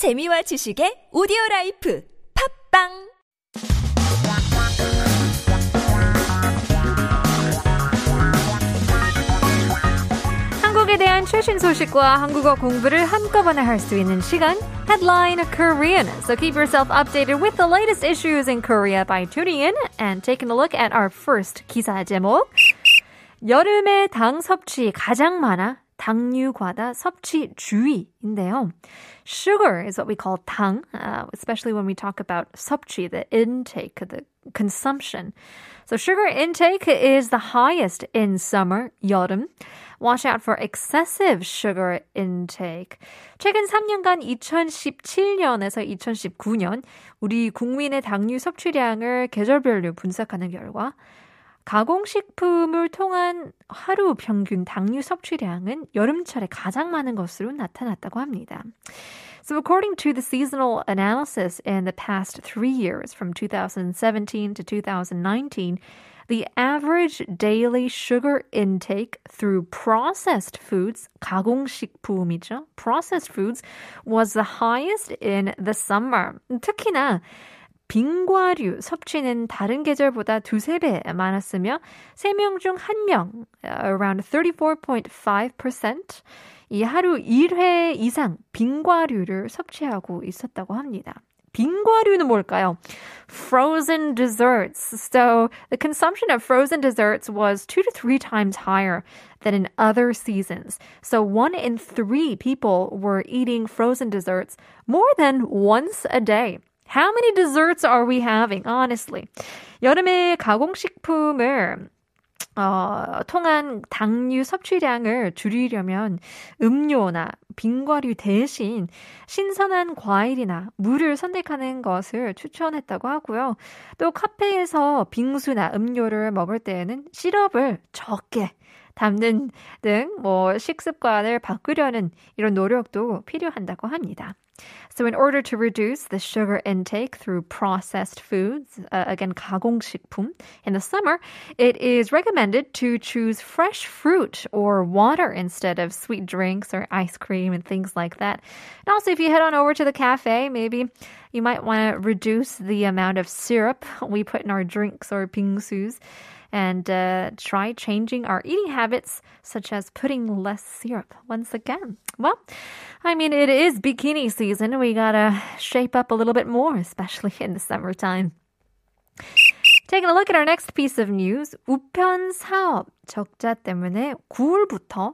재미와 지식의 오디오 라이프 팝빵 한국에 대한 최신 소식과 한국어 공부를 한꺼번에 할 수 있는 시간 Headline Korean. So keep yourself updated with the latest issues in Korea by tuning in and taking a look at our first 기사 제목. 여름에 당 섭취 가장 많아 당류 과다 섭취 주의인데요. Sugar is what we call 당, uh, especially when we talk about 섭취, the intake, the consumption. So sugar intake is the highest in summer, 여름. Watch out for excessive sugar intake. 최근 3년간 2017년에서 2019년 우리 국민의 당류 섭취량을 계절별로 분석하는 결과 가공식품을 통한 하루 평균 당류 섭취량은 여름철에 가장 많은 것으로 나타났다고 합니다. So according to the seasonal analysis in the past three years, from 2017 to 2019, the average daily sugar intake through processed foods, 가공식품이죠, processed foods, was the highest in the summer. 특히나 빙과류 섭취는 다른 계절보다 두세 배 많았으며 3명 중 1명, around 34.5%, 이 하루 1회 이상 빙과류를 섭취하고 있었다고 합니다. 빙과류는 뭘까요? Frozen desserts. So the consumption of frozen desserts was two to three times higher than in other seasons. So one in three people were eating frozen desserts more than once a day. How many desserts are we having? Honestly. 여름에 가공식품을 어, 통한 당류 섭취량을 줄이려면 음료나 빙과류 대신 신선한 과일이나 물을 선택하는 것을 추천했다고 하고요. 또 카페에서 빙수나 음료를 먹을 때에는 시럽을 적게 담는 등 뭐 식습관을 바꾸려는 이런 노력도 필요한다고 합니다. So, in order to reduce the sugar intake through processed foods, uh, again, 가공식품, in the summer, it is recommended to choose fresh fruit or water instead of sweet drinks or ice cream and things like that. And also, if you head on over to the cafe, maybe you might want to reduce the amount of syrup we put in our drinks or bingsus and uh, try changing our eating habits, such as putting less syrup once again. Well, I mean, it is bikini season. We gotta shape up a little bit more, especially in the summertime. Taking a look at our next piece of news. 우편 사업 적자 때문에 9월부터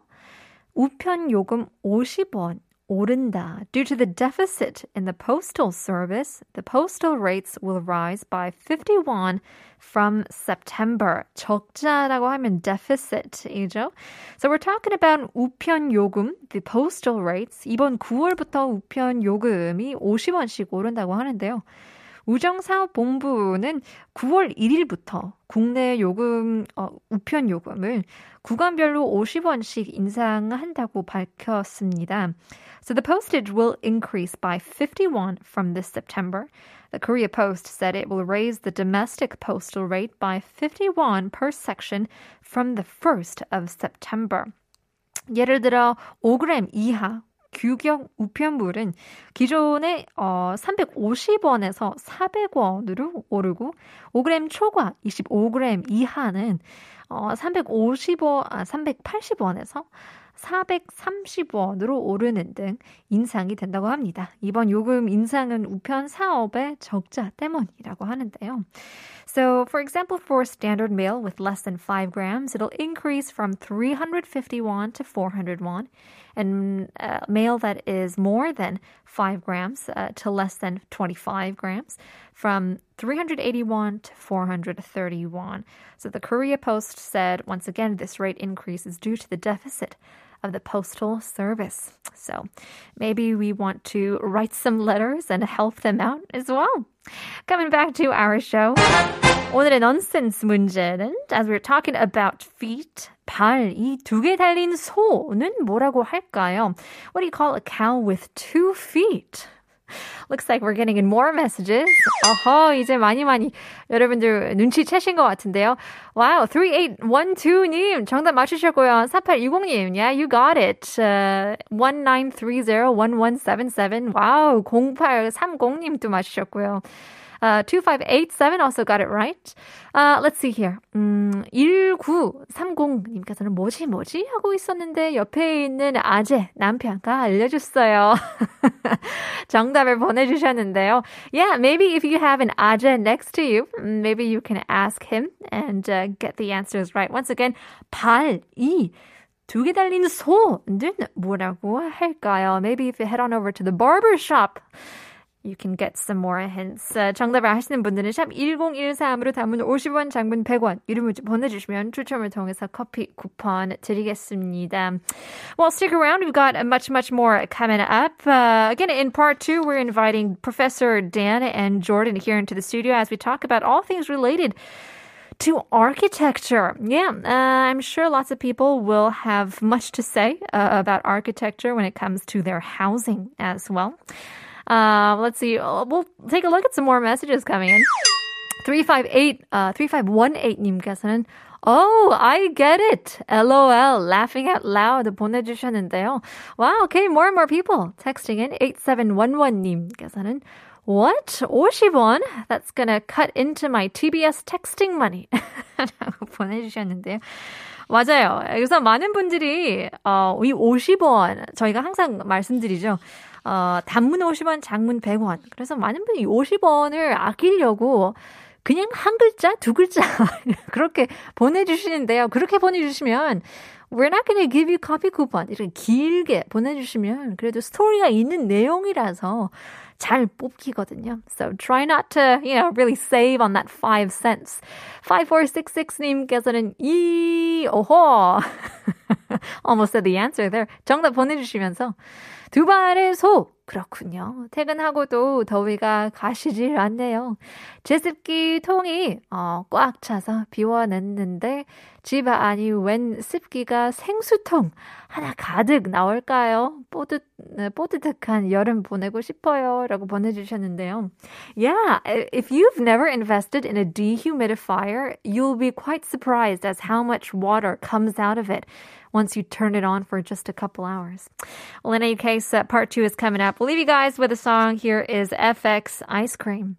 우편 요금 50원 오른다. Due to the deficit in the postal service, the postal rates will rise by 51 from September. 적자라고 하면 deficit이죠. So we're talking about 우편 요금, the postal rates. 이번 9월부터 우편 요금이 50원씩 오른다고 하는데요. 우정사업본부는 9월 1일부터 국내 요금, 어, 우편 요금을 구간별로 50원씩 인상한다고 밝혔습니다. So the postage will increase by 51 from this September. The Korea Post said it will raise the domestic postal rate by 51 per section from the 1st of September. 예를 들어 5g 이하 규격 우편물은 기존에 어, 350원에서 400원으로 오르고 5g 초과 25g 이하는 어, 350원, 아, 380원에서 430원으로 오르는 등 인상이 된다고 합니다. 이번 요금 인상은 우편 사업의 적자 때문이라고 하는데요. So, for example, for standard mail with less than 5 grams, it'll increase from 350 won to 400 won. And uh, mail that is more than 5 grams uh, to less than 25 grams from 381 to 431. So the Korea Post said, once again, this rate increase is due to the deficit of the Postal Service. So maybe we want to write some letters and help them out as well. Coming back to our show. 오늘의 nonsense 문제는 as we're talking about feet, 발, 이 두 개 달린 소는 뭐라고 할까요? What do you call a cow with two feet? Looks like we're getting in more messages. 어허, 이제 많이 많이 여러분들 눈치채신 것 같은데요. Wow, 3812님 정답 맞추셨고요. 4820님, yeah, you got it. Uh, 19301177. Wow, 0830님도 맞추셨고요. Uh, 2587 also got it right. Uh, let's see here. 음, 1930님께서는 뭐지, 뭐지? 하고 있었는데 옆에 있는 아재, 남편과 알려줬어요. 정답을 보내주셨는데요. Yeah, maybe if you have an 아재 next to you, maybe you can ask him and uh, get the answers right. Once again, 발, 이, 두개 달린 소는 뭐라고 할까요? Maybe if you head on over to the barber shop. you can get some more hints. Uh, 정답을 아시는 분들은 샵 1013으로 담은 50원, 장문 100원, 이름 문자 보내주시면 추첨을 통해서 커피 쿠폰 드리겠습니다. Well, stick around. We've got much, much more coming up. Uh, again, in part two, we're inviting Professor Dan and Jordan here into the studio as we talk about all things related to architecture. Yeah, uh, I'm sure lots of people will have much to say uh, about architecture when it comes to their housing as well. Uh, let's see. We'll take a look at some more messages coming in. 358, uh, 3518님께서는 Oh, I get it. LOL. Laughing out loud 보내주셨는데요. Wow, okay, more and more people texting in. 8711님께서는 What? 50원? That's gonna cut into my TBS texting money. 라고 보내주셨는데요. 맞아요. 그래서 많은 분들이, 어, 이 50원, 저희가 항상 말씀드리죠. 어, 단문 50원, 장문 100원. 그래서 많은 분이 50원을 아끼려고 그냥 한 글자, 두 글자 그렇게 보내주시는데요. 그렇게 보내주시면 We're not to give you copy coupon. 이렇게 길게 보내주시면 그래도 스토리가 있는 내용이라서 잘 뽑히거든요. So try not to, you know, really save on that 5 cents. 5466님께서는 이, 오호. Almost said the answer there. 정답 보내주시면서 두 발의 소. 그렇군요. 퇴근하고도 더위가 가시질 않네요. 제습기 통이 어, 꽉 차서 비워냈는데 집 안이 웬 습기가 생수통 하나 가득 나올까요? 뿌듯, 뿌듯한 여름 보내고 싶어요. 라고 보내주셨는데요. Yeah, if you've never invested in a dehumidifier, you'll be quite surprised as how much water comes out of it once you turn it on for just a couple hours. Well, in any case, uh, part two is coming up. We'll leave you guys with a song. Here is f(x) Ice Cream.